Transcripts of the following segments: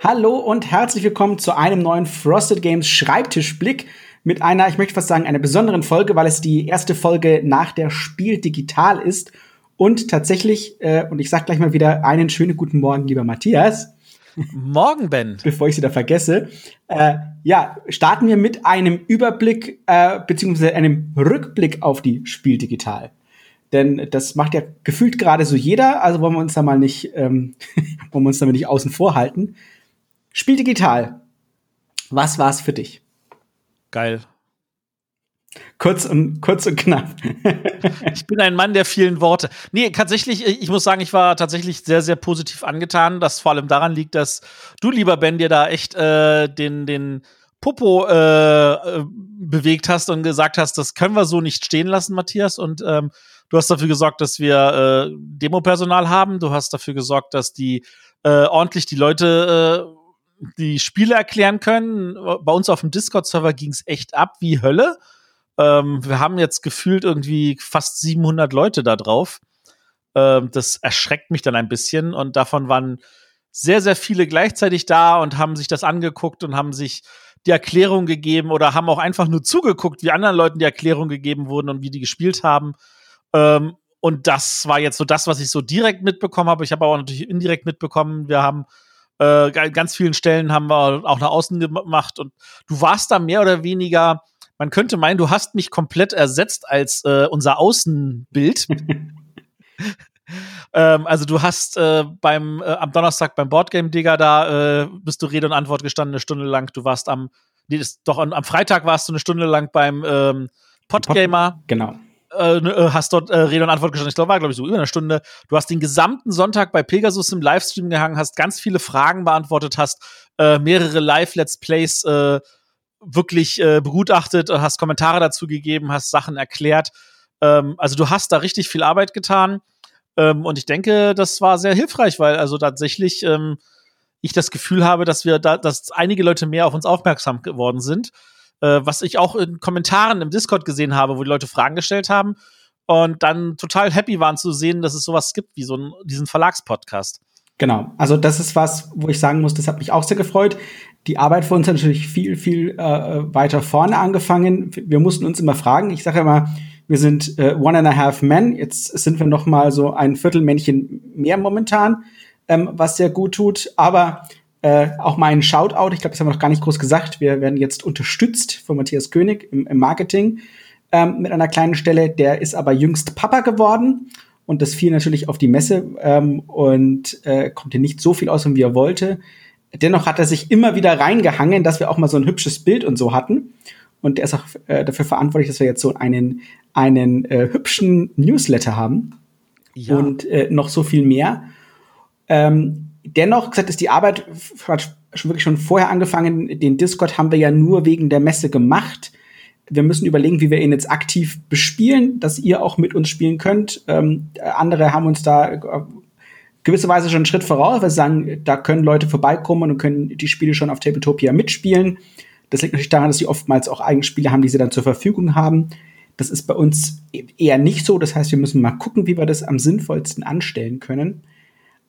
Hallo und herzlich willkommen zu einem neuen Frosted Games Schreibtischblick mit einer, ich möchte fast sagen, einer besonderen Folge, weil es die erste Folge nach der Spiel digital ist. Und tatsächlich, äh, und ich sag gleich mal wieder einen schönen guten Morgen, lieber Matthias. Morgen, Ben. Bevor ich sie da vergesse. Äh, ja, starten wir mit einem Überblick äh, beziehungsweise einem Rückblick auf die Spiel digital. Denn das macht ja gefühlt gerade so jeder, also wollen wir uns da mal nicht, ähm, wollen wir uns damit nicht außen vor halten. Spiel digital. Was war's für dich? Geil. Kurz und, kurz und knapp. ich bin ein Mann der vielen Worte. Nee, tatsächlich, ich muss sagen, ich war tatsächlich sehr, sehr positiv angetan, das vor allem daran liegt, dass du, lieber Ben, dir da echt äh, den, den Popo äh, äh, bewegt hast und gesagt hast, das können wir so nicht stehen lassen, Matthias. Und ähm, du hast dafür gesorgt, dass wir äh, Demopersonal haben. Du hast dafür gesorgt, dass die äh, ordentlich die Leute äh, die Spiele erklären können. Bei uns auf dem Discord-Server ging es echt ab wie Hölle. Ähm, wir haben jetzt gefühlt irgendwie fast 700 Leute da drauf. Ähm, das erschreckt mich dann ein bisschen und davon waren sehr, sehr viele gleichzeitig da und haben sich das angeguckt und haben sich die Erklärung gegeben oder haben auch einfach nur zugeguckt, wie anderen Leuten die Erklärung gegeben wurden und wie die gespielt haben. Ähm, und das war jetzt so das, was ich so direkt mitbekommen habe. Ich habe aber natürlich indirekt mitbekommen, wir haben äh, ganz vielen Stellen haben wir auch nach außen gemacht und du warst da mehr oder weniger man könnte meinen, du hast mich komplett ersetzt als äh, unser Außenbild. ähm, also du hast äh, beim äh, am Donnerstag beim Boardgame Digger da äh, bist du Rede und Antwort gestanden eine Stunde lang. Du warst am nee, das, doch am Freitag warst du eine Stunde lang beim ähm, Podgamer. Pod, genau. Äh, ne, äh, hast dort äh, Rede und Antwort gestanden. Ich glaube, war, glaube ich, so über eine Stunde. Du hast den gesamten Sonntag bei Pegasus im Livestream gehangen, hast ganz viele Fragen beantwortet, hast äh, mehrere Live-Let's Plays äh, wirklich äh, begutachtet, hast Kommentare dazu gegeben, hast Sachen erklärt. Ähm, also du hast da richtig viel Arbeit getan. Ähm, und ich denke, das war sehr hilfreich, weil also tatsächlich ähm, ich das Gefühl habe, dass wir da, dass einige Leute mehr auf uns aufmerksam geworden sind. Äh, was ich auch in Kommentaren im Discord gesehen habe, wo die Leute Fragen gestellt haben und dann total happy waren zu sehen, dass es sowas gibt wie so einen, diesen Verlagspodcast. Genau, also das ist was, wo ich sagen muss, das hat mich auch sehr gefreut. Die Arbeit für uns hat natürlich viel, viel äh, weiter vorne angefangen. Wir mussten uns immer fragen. Ich sage immer, wir sind äh, one and a half men. Jetzt sind wir noch mal so ein Viertelmännchen mehr momentan, ähm, was sehr gut tut. Aber äh, auch mein Shoutout, ich glaube, das haben wir noch gar nicht groß gesagt. Wir werden jetzt unterstützt von Matthias König im, im Marketing ähm, mit einer kleinen Stelle. Der ist aber jüngst Papa geworden und das fiel natürlich auf die Messe ähm, und äh, konnte nicht so viel aus, wie er wollte. Dennoch hat er sich immer wieder reingehangen, dass wir auch mal so ein hübsches Bild und so hatten. Und der ist auch äh, dafür verantwortlich, dass wir jetzt so einen, einen äh, hübschen Newsletter haben. Ja. Und äh, noch so viel mehr. Ähm, dennoch gesagt, ist die Arbeit hat schon wirklich schon vorher angefangen. Den Discord haben wir ja nur wegen der Messe gemacht wir müssen überlegen, wie wir ihn jetzt aktiv bespielen, dass ihr auch mit uns spielen könnt. Ähm, andere haben uns da äh, gewisserweise schon einen Schritt voraus, weil sie sagen, da können Leute vorbeikommen und können die Spiele schon auf Tabletopia mitspielen. Das liegt natürlich daran, dass sie oftmals auch eigene Spiele haben, die sie dann zur Verfügung haben. Das ist bei uns eher nicht so. Das heißt, wir müssen mal gucken, wie wir das am sinnvollsten anstellen können.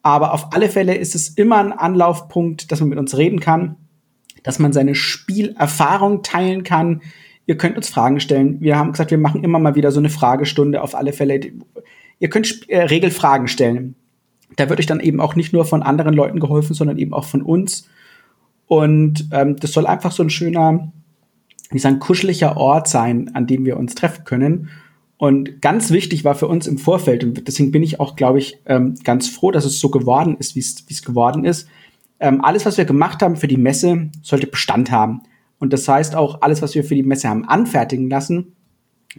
Aber auf alle Fälle ist es immer ein Anlaufpunkt, dass man mit uns reden kann, dass man seine Spielerfahrung teilen kann, Ihr könnt uns Fragen stellen. Wir haben gesagt, wir machen immer mal wieder so eine Fragestunde auf alle Fälle. Ihr könnt äh, Regelfragen stellen. Da wird euch dann eben auch nicht nur von anderen Leuten geholfen, sondern eben auch von uns. Und ähm, das soll einfach so ein schöner, wie sagen, kuscheliger Ort sein, an dem wir uns treffen können. Und ganz wichtig war für uns im Vorfeld, und deswegen bin ich auch, glaube ich, ähm, ganz froh, dass es so geworden ist, wie es geworden ist. Ähm, alles, was wir gemacht haben für die Messe, sollte Bestand haben. Und das heißt auch, alles, was wir für die Messe haben anfertigen lassen,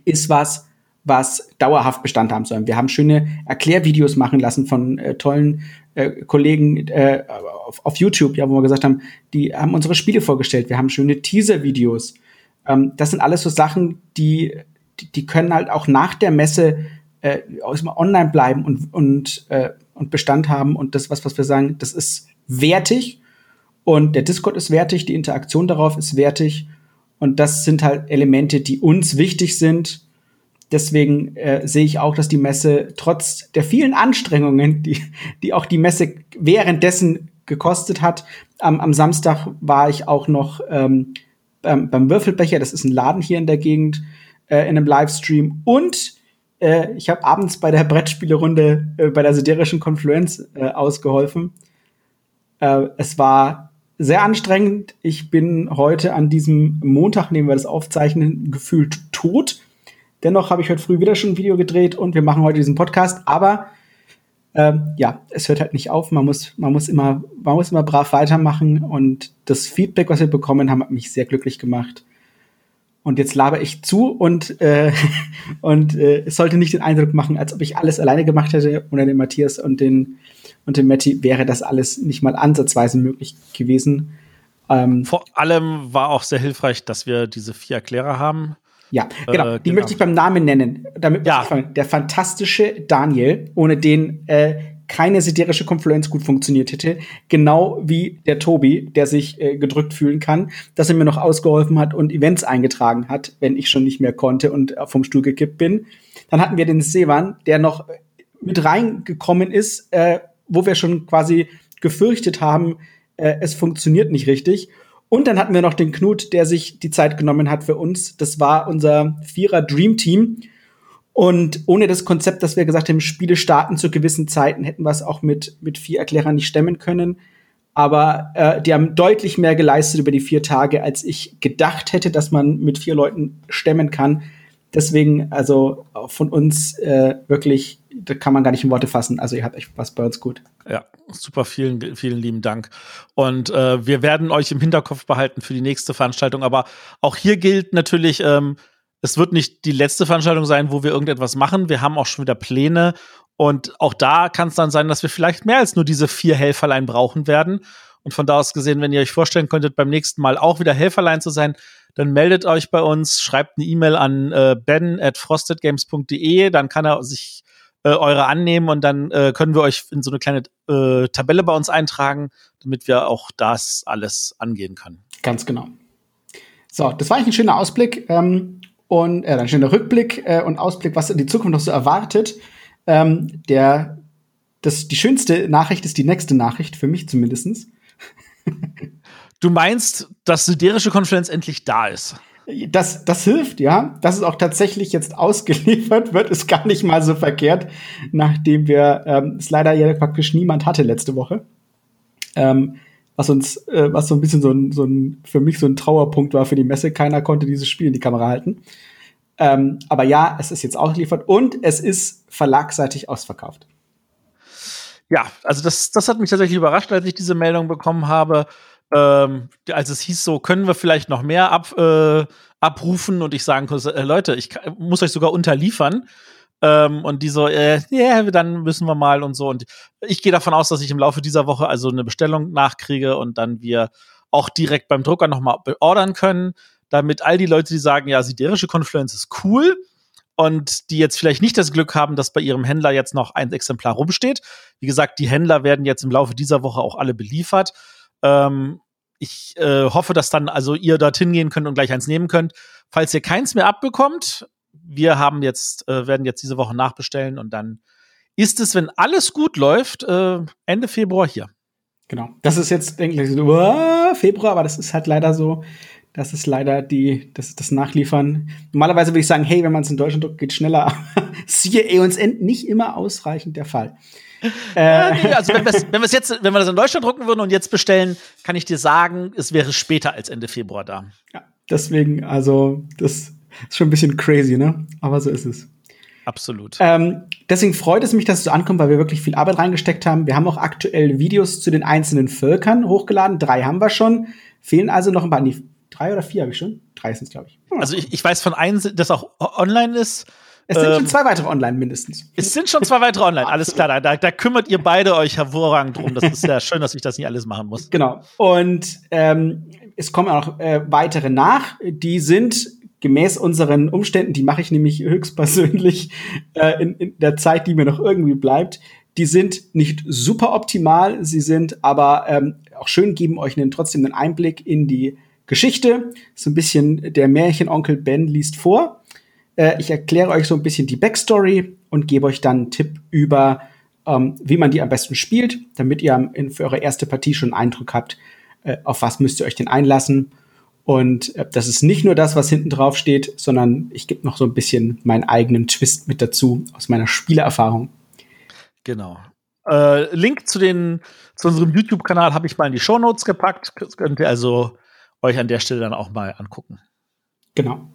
ist was, was dauerhaft Bestand haben soll. Wir haben schöne Erklärvideos machen lassen von äh, tollen äh, Kollegen äh, auf, auf, YouTube, ja, wo wir gesagt haben, die haben unsere Spiele vorgestellt. Wir haben schöne Teaser-Videos. Ähm, das sind alles so Sachen, die, die, die können halt auch nach der Messe äh, online bleiben und, und, äh, und Bestand haben. Und das, was, was wir sagen, das ist wertig und der Discord ist wertig, die Interaktion darauf ist wertig. Und das sind halt Elemente, die uns wichtig sind. Deswegen äh, sehe ich auch, dass die Messe trotz der vielen Anstrengungen, die, die auch die Messe währenddessen gekostet hat. Am, am Samstag war ich auch noch ähm, beim, beim Würfelbecher, das ist ein Laden hier in der Gegend, äh, in einem Livestream. Und äh, ich habe abends bei der Brettspielerunde äh, bei der siderischen Konfluenz äh, ausgeholfen. Äh, es war sehr anstrengend. Ich bin heute an diesem Montag, nehmen wir das aufzeichnen, gefühlt tot. Dennoch habe ich heute früh wieder schon ein Video gedreht und wir machen heute diesen Podcast. Aber ähm, ja, es hört halt nicht auf. Man muss, man muss immer, man muss immer brav weitermachen und das Feedback, was wir bekommen haben, hat mich sehr glücklich gemacht. Und jetzt laber ich zu und, äh, und äh, es sollte nicht den Eindruck machen, als ob ich alles alleine gemacht hätte. Ohne den Matthias und den, und den Matti wäre das alles nicht mal ansatzweise möglich gewesen. Ähm, Vor allem war auch sehr hilfreich, dass wir diese vier Erklärer haben. Ja, genau. Äh, die genau. möchte ich beim Namen nennen. Damit ja. Der fantastische Daniel, ohne den äh, keine siderische Konfluenz gut funktioniert hätte. Genau wie der Tobi, der sich äh, gedrückt fühlen kann, dass er mir noch ausgeholfen hat und Events eingetragen hat, wenn ich schon nicht mehr konnte und vom Stuhl gekippt bin. Dann hatten wir den Sevan, der noch mit reingekommen ist, äh, wo wir schon quasi gefürchtet haben, äh, es funktioniert nicht richtig. Und dann hatten wir noch den Knut, der sich die Zeit genommen hat für uns. Das war unser Vierer Dream Team. Und ohne das Konzept, dass wir gesagt haben, Spiele starten zu gewissen Zeiten, hätten wir es auch mit, mit vier Erklärern nicht stemmen können. Aber äh, die haben deutlich mehr geleistet über die vier Tage, als ich gedacht hätte, dass man mit vier Leuten stemmen kann. Deswegen, also von uns äh, wirklich, da kann man gar nicht in Worte fassen. Also ihr habt echt was bei uns gut. Ja, super, vielen, vielen lieben Dank. Und äh, wir werden euch im Hinterkopf behalten für die nächste Veranstaltung. Aber auch hier gilt natürlich, ähm, es wird nicht die letzte Veranstaltung sein, wo wir irgendetwas machen. Wir haben auch schon wieder Pläne. Und auch da kann es dann sein, dass wir vielleicht mehr als nur diese vier Helferlein brauchen werden. Und von da aus gesehen, wenn ihr euch vorstellen könntet, beim nächsten Mal auch wieder Helferlein zu sein, dann meldet euch bei uns, schreibt eine E-Mail an äh, ben at frostedgames.de, dann kann er sich äh, eure annehmen und dann äh, können wir euch in so eine kleine äh, Tabelle bei uns eintragen, damit wir auch das alles angehen können. Ganz genau. So, das war eigentlich ein schöner Ausblick ähm, und äh, ein schöner Rückblick äh, und Ausblick, was in die Zukunft noch so erwartet. Ähm, der, das, die schönste Nachricht ist die nächste Nachricht, für mich zumindestens. Du meinst, dass siderische Konferenz endlich da ist? Das, das hilft, ja. Dass es auch tatsächlich jetzt ausgeliefert wird, ist gar nicht mal so verkehrt, nachdem wir ähm, es leider ja praktisch niemand hatte letzte Woche. Ähm, was uns, äh, was so ein bisschen so ein, so ein, für mich so ein Trauerpunkt war für die Messe. Keiner konnte dieses Spiel in die Kamera halten. Ähm, aber ja, es ist jetzt ausgeliefert und es ist verlagseitig ausverkauft. Ja, also das, das hat mich tatsächlich überrascht, als ich diese Meldung bekommen habe ähm, als es hieß, so können wir vielleicht noch mehr ab, äh, abrufen und ich sagen konnte, äh, Leute, ich muss euch sogar unterliefern. Ähm, und die so, äh, ja, yeah, dann müssen wir mal und so. Und ich gehe davon aus, dass ich im Laufe dieser Woche also eine Bestellung nachkriege und dann wir auch direkt beim Drucker nochmal beordern können, damit all die Leute, die sagen, ja, siderische Confluence ist cool und die jetzt vielleicht nicht das Glück haben, dass bei ihrem Händler jetzt noch ein Exemplar rumsteht. Wie gesagt, die Händler werden jetzt im Laufe dieser Woche auch alle beliefert. Ähm, ich äh, hoffe, dass dann also ihr dorthin gehen könnt und gleich eins nehmen könnt. Falls ihr keins mehr abbekommt, wir haben jetzt, äh, werden jetzt diese Woche nachbestellen und dann ist es, wenn alles gut läuft, äh, Ende Februar hier. Genau. Das ist jetzt, denke ich, so, Februar, aber das ist halt leider so. Das ist leider die, das das Nachliefern. Normalerweise würde ich sagen, hey, wenn man es in Deutschland druckt, geht schneller. Siehe eh uns nicht immer ausreichend der Fall. Äh. nee, also wenn wir es wenn jetzt, wenn wir das in Deutschland drucken würden und jetzt bestellen, kann ich dir sagen, es wäre später als Ende Februar da. Ja, deswegen, also das ist schon ein bisschen crazy, ne? Aber so ist es. Absolut. Ähm, deswegen freut es mich, dass es so ankommt, weil wir wirklich viel Arbeit reingesteckt haben. Wir haben auch aktuell Videos zu den einzelnen Völkern hochgeladen. Drei haben wir schon. Fehlen also noch ein paar. Nee, drei oder vier habe ich schon? Drei sind es, glaube ich. Also ich, ich weiß von einem, das auch online ist. Es sind ähm, schon zwei weitere online mindestens. Es sind schon zwei weitere online, alles klar. Da, da, kümmert ihr beide euch hervorragend drum. Das ist ja schön, dass ich das nicht alles machen muss. Genau. Und ähm, es kommen auch noch äh, weitere nach. Die sind gemäß unseren Umständen, die mache ich nämlich höchstpersönlich äh, in, in der Zeit, die mir noch irgendwie bleibt. Die sind nicht super optimal, sie sind aber ähm, auch schön, geben euch einen, trotzdem einen Einblick in die Geschichte. So ein bisschen der Märchenonkel Ben liest vor. Äh, ich erkläre euch so ein bisschen die Backstory und gebe euch dann einen Tipp über ähm, wie man die am besten spielt, damit ihr für eure erste Partie schon einen Eindruck habt, äh, auf was müsst ihr euch denn einlassen. Und äh, das ist nicht nur das, was hinten drauf steht, sondern ich gebe noch so ein bisschen meinen eigenen Twist mit dazu aus meiner Spielerfahrung. Genau. Äh, Link zu, den, zu unserem YouTube-Kanal habe ich mal in die Show Notes gepackt. Das könnt ihr also euch an der Stelle dann auch mal angucken. Genau.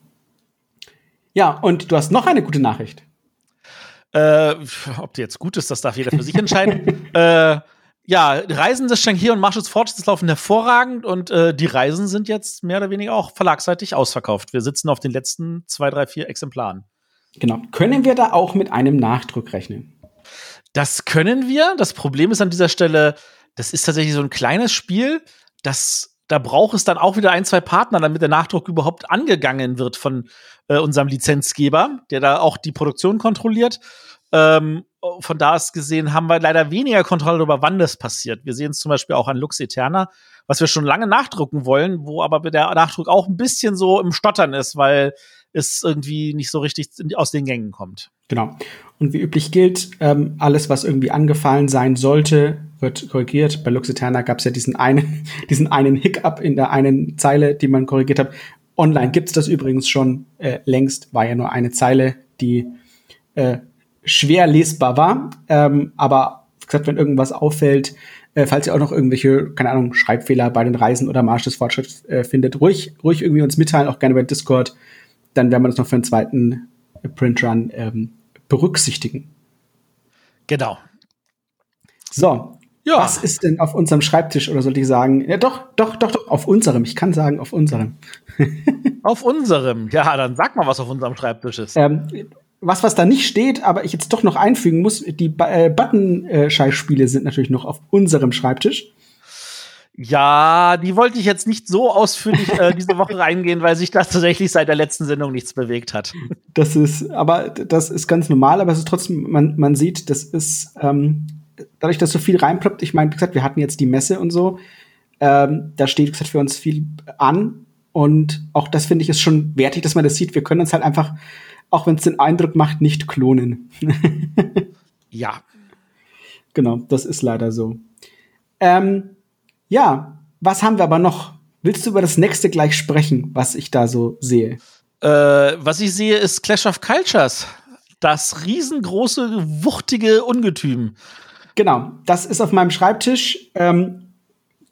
Ja, und du hast noch eine gute Nachricht. Äh, ob die jetzt gut ist, das darf jeder für sich entscheiden. äh, ja, Reisen des Shanghai und Marshall's Fortress laufen hervorragend und äh, die Reisen sind jetzt mehr oder weniger auch verlagsseitig ausverkauft. Wir sitzen auf den letzten zwei, drei, vier Exemplaren. Genau. Können wir da auch mit einem Nachdruck rechnen? Das können wir. Das Problem ist an dieser Stelle, das ist tatsächlich so ein kleines Spiel, das da braucht es dann auch wieder ein, zwei Partner, damit der Nachdruck überhaupt angegangen wird von äh, unserem Lizenzgeber, der da auch die Produktion kontrolliert. Ähm, von da aus gesehen haben wir leider weniger Kontrolle darüber, wann das passiert. Wir sehen es zum Beispiel auch an Lux Eterna, was wir schon lange nachdrucken wollen, wo aber der Nachdruck auch ein bisschen so im Stottern ist, weil es irgendwie nicht so richtig aus den Gängen kommt. Genau. Und wie üblich gilt, ähm, alles, was irgendwie angefallen sein sollte, wird korrigiert. Bei Lux Eterna gab es ja diesen einen, diesen einen Hiccup in der einen Zeile, die man korrigiert hat. Online gibt's das übrigens schon äh, längst, war ja nur eine Zeile, die äh, schwer lesbar war. Ähm, aber wie gesagt, wenn irgendwas auffällt, äh, falls ihr auch noch irgendwelche, keine Ahnung, Schreibfehler bei den Reisen oder Marsch des Fortschritts äh, findet, ruhig, ruhig irgendwie uns mitteilen, auch gerne bei Discord. Dann werden wir das noch für einen zweiten Printrun ähm, berücksichtigen. Genau. So, ja. Was ist denn auf unserem Schreibtisch oder sollte ich sagen? Ja, doch, doch, doch, doch, auf unserem. Ich kann sagen, auf unserem. auf unserem. Ja, dann sag mal, was auf unserem Schreibtisch ist. Ähm, was, was da nicht steht, aber ich jetzt doch noch einfügen muss, die äh, Button-Scheißspiele sind natürlich noch auf unserem Schreibtisch. Ja, die wollte ich jetzt nicht so ausführlich äh, diese Woche reingehen, weil sich das tatsächlich seit der letzten Sendung nichts bewegt hat. Das ist, aber das ist ganz normal, aber es ist trotzdem, man, man sieht, das ist ähm, dadurch, dass so viel reinploppt, ich meine, wie gesagt, wir hatten jetzt die Messe und so, ähm, da steht, wie gesagt, für uns viel an. Und auch das finde ich ist schon wertig, dass man das sieht. Wir können uns halt einfach, auch wenn es den Eindruck macht, nicht klonen. ja. Genau, das ist leider so. Ähm, ja, was haben wir aber noch? Willst du über das nächste gleich sprechen, was ich da so sehe? Äh, was ich sehe, ist Clash of Cultures. Das riesengroße, wuchtige Ungetüm. Genau, das ist auf meinem Schreibtisch. Ähm,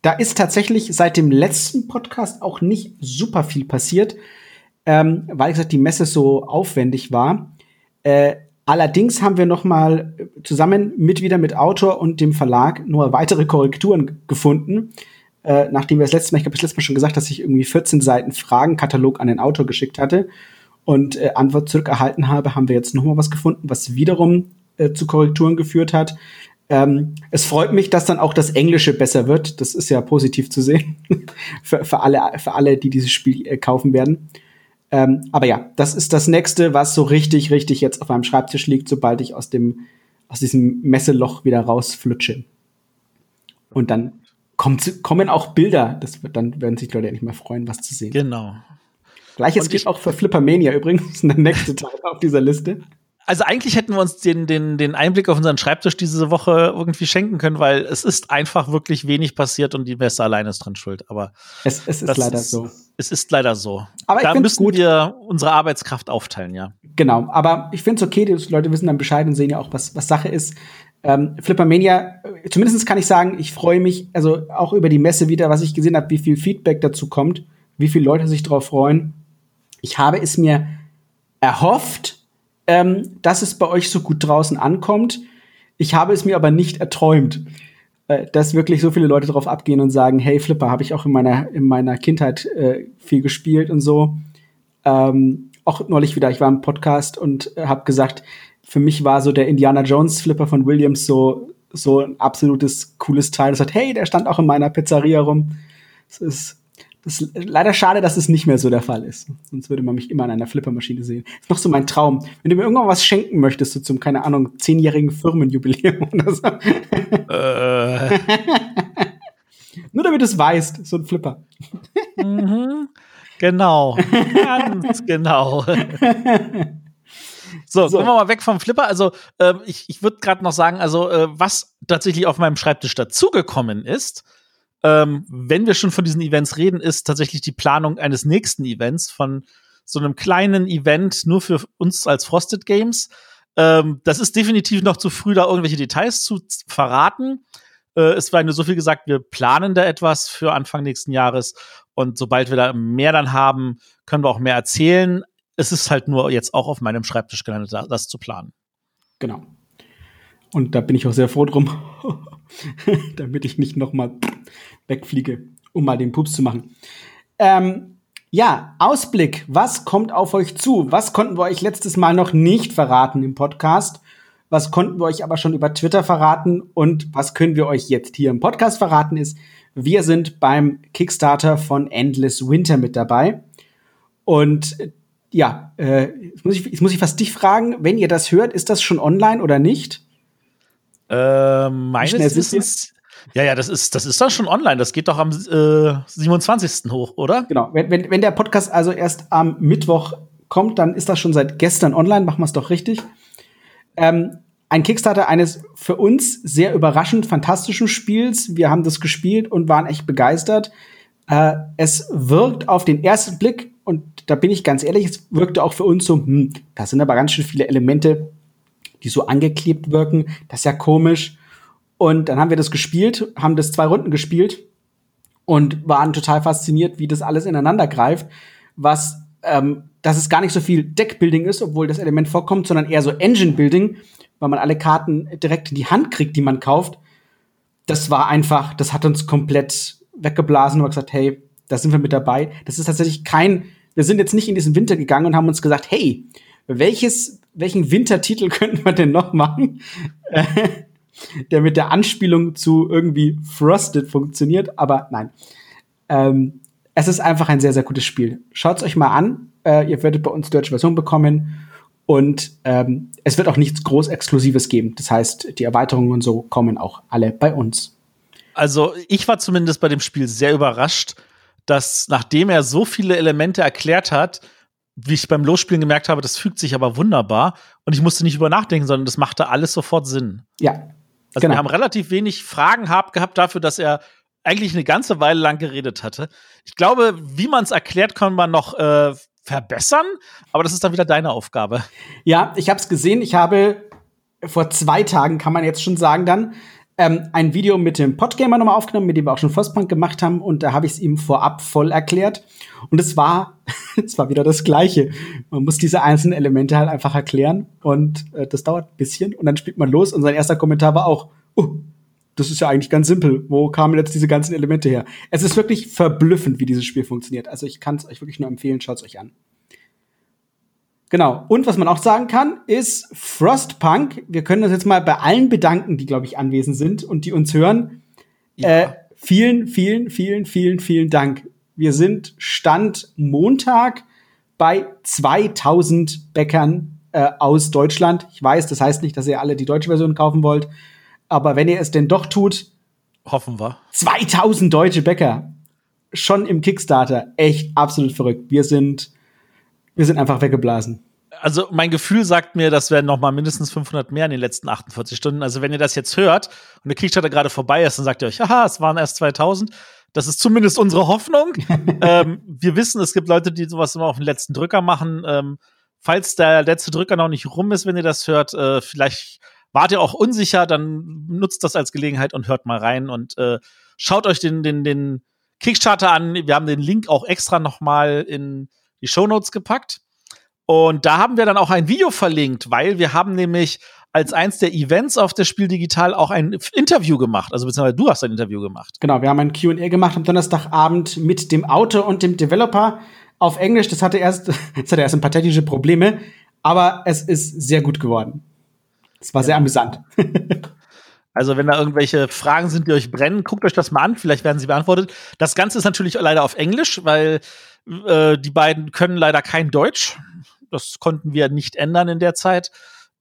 da ist tatsächlich seit dem letzten Podcast auch nicht super viel passiert, ähm, weil gesagt die Messe so aufwendig war. Äh, allerdings haben wir noch mal zusammen mit wieder mit Autor und dem Verlag nur weitere Korrekturen gefunden. Äh, nachdem wir das letzte Mal, ich habe das letzte Mal schon gesagt, dass ich irgendwie 14 Seiten Fragenkatalog an den Autor geschickt hatte und äh, Antwort zurückerhalten habe, haben wir jetzt noch mal was gefunden, was wiederum äh, zu Korrekturen geführt hat. Ähm, es freut mich, dass dann auch das Englische besser wird. Das ist ja positiv zu sehen für, für, alle, für alle, die dieses Spiel äh, kaufen werden. Ähm, aber ja, das ist das nächste, was so richtig, richtig jetzt auf meinem Schreibtisch liegt, sobald ich aus dem aus diesem Messeloch wieder rausflutsche. Und dann kommt, kommen auch Bilder. Das wird, dann werden sich Leute endlich mal freuen, was zu sehen. Genau. Gleiches gilt auch für Flippermania übrigens, der nächste Teil auf dieser Liste also eigentlich hätten wir uns den, den, den Einblick auf unseren Schreibtisch diese Woche irgendwie schenken können, weil es ist einfach wirklich wenig passiert und die Messe alleine ist dran schuld. Aber es, es ist leider ist, so. Es ist leider so. Aber da müssen gut. wir unsere Arbeitskraft aufteilen, ja. Genau, aber ich finde es okay, die Leute wissen dann Bescheid und sehen ja auch, was, was Sache ist. Ähm, Flippermania, zumindest kann ich sagen, ich freue mich, also auch über die Messe wieder, was ich gesehen habe, wie viel Feedback dazu kommt, wie viele Leute sich darauf freuen. Ich habe es mir erhofft, ähm, dass es bei euch so gut draußen ankommt. Ich habe es mir aber nicht erträumt, äh, dass wirklich so viele Leute darauf abgehen und sagen, hey Flipper, habe ich auch in meiner, in meiner Kindheit äh, viel gespielt und so. Ähm, auch neulich wieder, ich war im Podcast und äh, habe gesagt, für mich war so der Indiana Jones Flipper von Williams so so ein absolutes cooles Teil. Das hat, hey, der stand auch in meiner Pizzeria rum. Das ist das ist leider schade, dass es nicht mehr so der Fall ist. Sonst würde man mich immer an einer Flippermaschine sehen. Das ist noch so mein Traum. Wenn du mir irgendwann was schenken möchtest, so zum, keine Ahnung, zehnjährigen Firmenjubiläum oder so. Äh. Nur damit du es weißt, so ein Flipper. Mhm. Genau. Ganz genau. So, so, kommen wir mal weg vom Flipper. Also, äh, ich, ich würde gerade noch sagen, also, äh, was tatsächlich auf meinem Schreibtisch dazugekommen ist, ähm, wenn wir schon von diesen Events reden, ist tatsächlich die Planung eines nächsten Events von so einem kleinen Event nur für uns als Frosted Games. Ähm, das ist definitiv noch zu früh, da irgendwelche Details zu verraten. Äh, es war nur so viel gesagt, wir planen da etwas für Anfang nächsten Jahres und sobald wir da mehr dann haben, können wir auch mehr erzählen. Es ist halt nur jetzt auch auf meinem Schreibtisch gelandet, das zu planen. Genau. Und da bin ich auch sehr froh drum, damit ich nicht noch mal wegfliege, um mal den Pups zu machen. Ähm, ja, Ausblick. Was kommt auf euch zu? Was konnten wir euch letztes Mal noch nicht verraten im Podcast? Was konnten wir euch aber schon über Twitter verraten? Und was können wir euch jetzt hier im Podcast verraten ist, wir sind beim Kickstarter von Endless Winter mit dabei. Und ja, äh, jetzt, muss ich, jetzt muss ich fast dich fragen, wenn ihr das hört, ist das schon online oder nicht? Äh, meines Wissens ja, ja, das ist, das ist dann schon online. Das geht doch am äh, 27. hoch, oder? Genau. Wenn, wenn, wenn der Podcast also erst am Mittwoch kommt, dann ist das schon seit gestern online. Machen wir es doch richtig. Ähm, ein Kickstarter eines für uns sehr überraschend fantastischen Spiels. Wir haben das gespielt und waren echt begeistert. Äh, es wirkt auf den ersten Blick, und da bin ich ganz ehrlich, es wirkte auch für uns so, hm, da sind aber ganz schön viele Elemente, die so angeklebt wirken. Das ist ja komisch. Und dann haben wir das gespielt, haben das zwei Runden gespielt und waren total fasziniert, wie das alles ineinander greift. Was, ähm, dass es gar nicht so viel Deckbuilding ist, obwohl das Element vorkommt, sondern eher so Engine-Building, weil man alle Karten direkt in die Hand kriegt, die man kauft. Das war einfach, das hat uns komplett weggeblasen und gesagt, hey, da sind wir mit dabei. Das ist tatsächlich kein, wir sind jetzt nicht in diesen Winter gegangen und haben uns gesagt, hey, welches, welchen Wintertitel könnten wir denn noch machen? der mit der Anspielung zu irgendwie Frosted funktioniert, aber nein. Ähm, es ist einfach ein sehr, sehr gutes Spiel. Schaut's euch mal an. Äh, ihr werdet bei uns die deutsche Version bekommen. Und ähm, es wird auch nichts groß Exklusives geben. Das heißt, die Erweiterungen und so kommen auch alle bei uns. Also, ich war zumindest bei dem Spiel sehr überrascht, dass nachdem er so viele Elemente erklärt hat, wie ich beim Losspielen gemerkt habe, das fügt sich aber wunderbar und ich musste nicht über nachdenken, sondern das machte alles sofort Sinn. Ja, also genau. wir haben relativ wenig Fragen gehabt dafür, dass er eigentlich eine ganze Weile lang geredet hatte. Ich glaube, wie man es erklärt, kann man noch äh, verbessern, aber das ist dann wieder deine Aufgabe. Ja, ich habe es gesehen. Ich habe vor zwei Tagen, kann man jetzt schon sagen, dann ähm, ein Video mit dem Podgamer nochmal aufgenommen, mit dem wir auch schon Frostpunk gemacht haben. Und da habe ich es ihm vorab voll erklärt. Und es war, es war wieder das Gleiche. Man muss diese einzelnen Elemente halt einfach erklären. Und äh, das dauert ein bisschen. Und dann spielt man los. Und sein erster Kommentar war auch, oh, das ist ja eigentlich ganz simpel. Wo kamen jetzt diese ganzen Elemente her? Es ist wirklich verblüffend, wie dieses Spiel funktioniert. Also ich kann es euch wirklich nur empfehlen, schaut es euch an. Genau. Und was man auch sagen kann, ist Frostpunk. Wir können uns jetzt mal bei allen bedanken, die, glaube ich, anwesend sind und die uns hören. Ja. Äh, vielen, vielen, vielen, vielen, vielen Dank. Wir sind Stand Montag bei 2000 Bäckern äh, aus Deutschland. Ich weiß, das heißt nicht, dass ihr alle die deutsche Version kaufen wollt. Aber wenn ihr es denn doch tut, hoffen wir. 2000 deutsche Bäcker. Schon im Kickstarter. Echt absolut verrückt. Wir sind wir sind einfach weggeblasen. Also mein Gefühl sagt mir, das werden noch mal mindestens 500 mehr in den letzten 48 Stunden. Also wenn ihr das jetzt hört und der Kickstarter gerade vorbei ist, dann sagt ihr euch, haha, es waren erst 2000. Das ist zumindest unsere Hoffnung. ähm, wir wissen, es gibt Leute, die sowas immer auf den letzten Drücker machen. Ähm, falls der letzte Drücker noch nicht rum ist, wenn ihr das hört, äh, vielleicht wart ihr auch unsicher, dann nutzt das als Gelegenheit und hört mal rein und äh, schaut euch den, den, den Kickstarter an. Wir haben den Link auch extra noch mal in die Shownotes gepackt. Und da haben wir dann auch ein Video verlinkt, weil wir haben nämlich als eins der Events auf der Spiel Digital auch ein Interview gemacht. Also beziehungsweise du hast ein Interview gemacht. Genau, wir haben ein Q&A gemacht am Donnerstagabend mit dem Autor und dem Developer auf Englisch. Das hatte erst, das hatte erst ein paar technische Probleme, aber es ist sehr gut geworden. Es war sehr amüsant. Also, wenn da irgendwelche Fragen sind, die euch brennen, guckt euch das mal an. Vielleicht werden sie beantwortet. Das Ganze ist natürlich leider auf Englisch, weil äh, die beiden können leider kein Deutsch. Das konnten wir nicht ändern in der Zeit.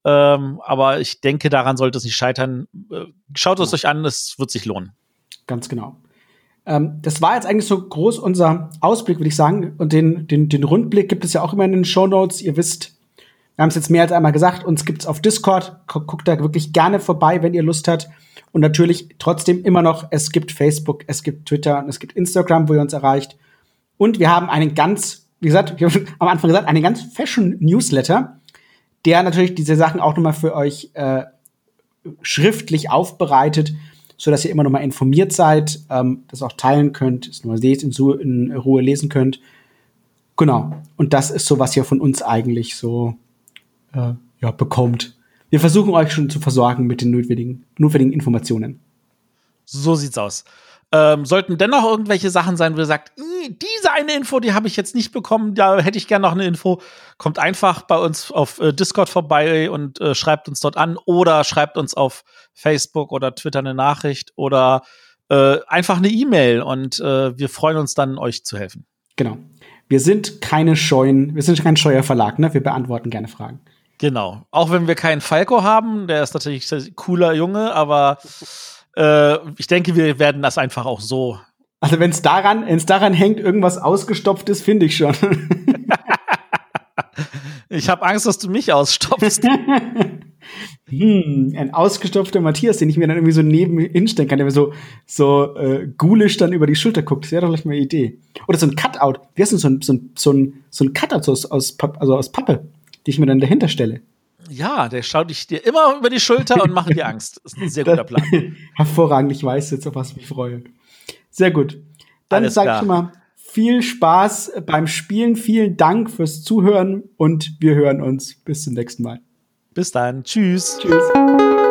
Ähm, aber ich denke, daran sollte es nicht scheitern. Äh, schaut es euch an, es wird sich lohnen. Ganz genau. Ähm, das war jetzt eigentlich so groß unser Ausblick, würde ich sagen. Und den, den, den Rundblick gibt es ja auch immer in den Show Notes. Ihr wisst, Wir haben es jetzt mehr als einmal gesagt, uns gibt's auf Discord. Guckt da wirklich gerne vorbei, wenn ihr Lust habt. Und natürlich trotzdem immer noch, es gibt Facebook, es gibt Twitter und es gibt Instagram, wo ihr uns erreicht. Und wir haben einen ganz, wie gesagt, ich habe am Anfang gesagt, einen ganz Fashion Newsletter, der natürlich diese Sachen auch nochmal für euch äh, schriftlich aufbereitet, so dass ihr immer nochmal informiert seid, ähm, das auch teilen könnt, es nochmal in, in Ruhe lesen könnt. Genau. Und das ist so, was ihr von uns eigentlich so äh, ja, bekommt. Wir versuchen euch schon zu versorgen mit den notwendigen, notwendigen Informationen. So sieht's aus. Ähm, sollten dennoch irgendwelche Sachen sein, wo ihr sagt, diese eine Info, die habe ich jetzt nicht bekommen, da hätte ich gerne noch eine Info, kommt einfach bei uns auf äh, Discord vorbei und äh, schreibt uns dort an oder schreibt uns auf Facebook oder Twitter eine Nachricht oder äh, einfach eine E-Mail und äh, wir freuen uns dann, euch zu helfen. Genau. Wir sind keine scheuen, wir sind kein scheuer Verlag, ne? Wir beantworten gerne Fragen. Genau. Auch wenn wir keinen Falco haben, der ist natürlich ein cooler Junge, aber äh, ich denke, wir werden das einfach auch so. Also wenn es daran, wenn's daran hängt, irgendwas ausgestopft ist, finde ich schon. ich habe Angst, dass du mich ausstopfst. hm, ein ausgestopfter Matthias, den ich mir dann irgendwie so neben hinstellen kann, der mir so, so äh, ghoulisch dann über die Schulter guckt. Das wäre doch vielleicht mal eine Idee. Oder so ein Cutout. Wie heißt denn so ein, so ein, so ein, so ein Cutout aus, aus, also aus Pappe, die ich mir dann dahinter stelle? Ja, der schaut dich dir immer über die Schulter und macht dir Angst. Das ist ein sehr guter Plan. Hervorragend, ich weiß jetzt, auf was ich mich freue. Sehr gut. Dann sage ich schon mal viel Spaß beim Spielen, vielen Dank fürs Zuhören und wir hören uns bis zum nächsten Mal. Bis dann. Tschüss. Tschüss.